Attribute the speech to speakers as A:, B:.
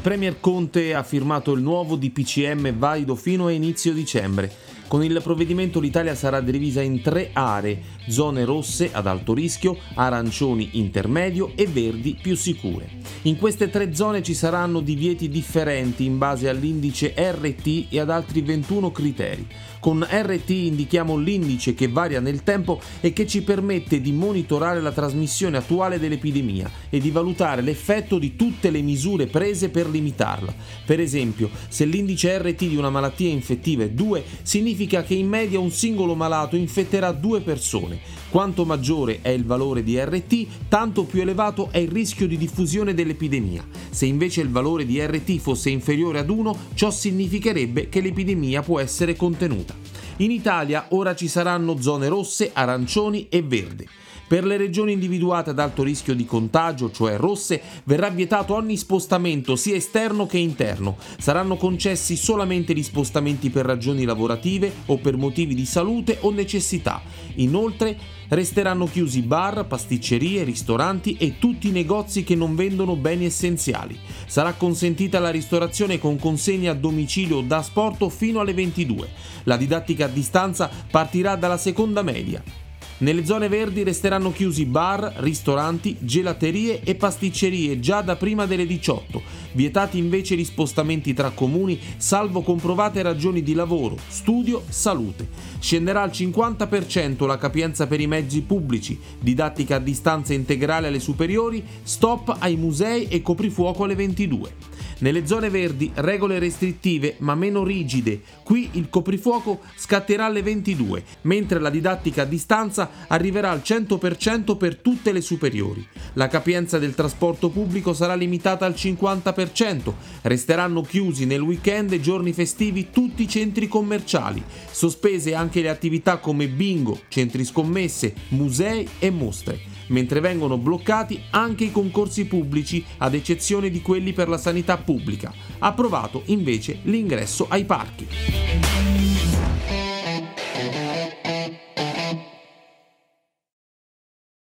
A: Premier Conte ha firmato il nuovo DPCM valido fino a inizio dicembre. Con il provvedimento l'Italia sarà divisa in tre aree, zone rosse ad alto rischio, arancioni intermedio e verdi più sicure. In queste tre zone ci saranno divieti differenti in base all'indice RT e ad altri 21 criteri. Con RT indichiamo l'indice che varia nel tempo e che ci permette di monitorare la trasmissione attuale dell'epidemia e di valutare l'effetto di tutte le misure prese per limitarla. Per esempio, se l'indice RT di una malattia infettiva è 2, significa significa che in media un singolo malato infetterà due persone. Quanto maggiore è il valore di RT, tanto più elevato è il rischio di diffusione dell'epidemia. Se invece il valore di RT fosse inferiore ad 1, ciò significherebbe che l'epidemia può essere contenuta. In Italia ora ci saranno zone rosse, arancioni e verde. Per le regioni individuate ad alto rischio di contagio, cioè rosse, verrà vietato ogni spostamento sia esterno che interno. Saranno concessi solamente gli spostamenti per ragioni lavorative o per motivi di salute o necessità. Inoltre resteranno chiusi bar, pasticcerie, ristoranti e tutti i negozi che non vendono beni essenziali. Sarà consentita la ristorazione con consegna a domicilio da sport fino alle 22. La didattica a distanza partirà dalla seconda media. Nelle zone verdi resteranno chiusi bar, ristoranti, gelaterie e pasticcerie già da prima delle 18, vietati invece gli spostamenti tra comuni salvo comprovate ragioni di lavoro, studio, salute. Scenderà al 50% la capienza per i mezzi pubblici, didattica a distanza integrale alle superiori, stop ai musei e coprifuoco alle 22. Nelle zone verdi regole restrittive ma meno rigide. Qui il coprifuoco scatterà alle 22, mentre la didattica a distanza arriverà al 100% per tutte le superiori. La capienza del trasporto pubblico sarà limitata al 50%. Resteranno chiusi nel weekend e giorni festivi tutti i centri commerciali. Sospese anche le attività come bingo, centri scommesse, musei e mostre mentre vengono bloccati anche i concorsi pubblici, ad eccezione di quelli per la sanità pubblica. Approvato invece l'ingresso ai parchi.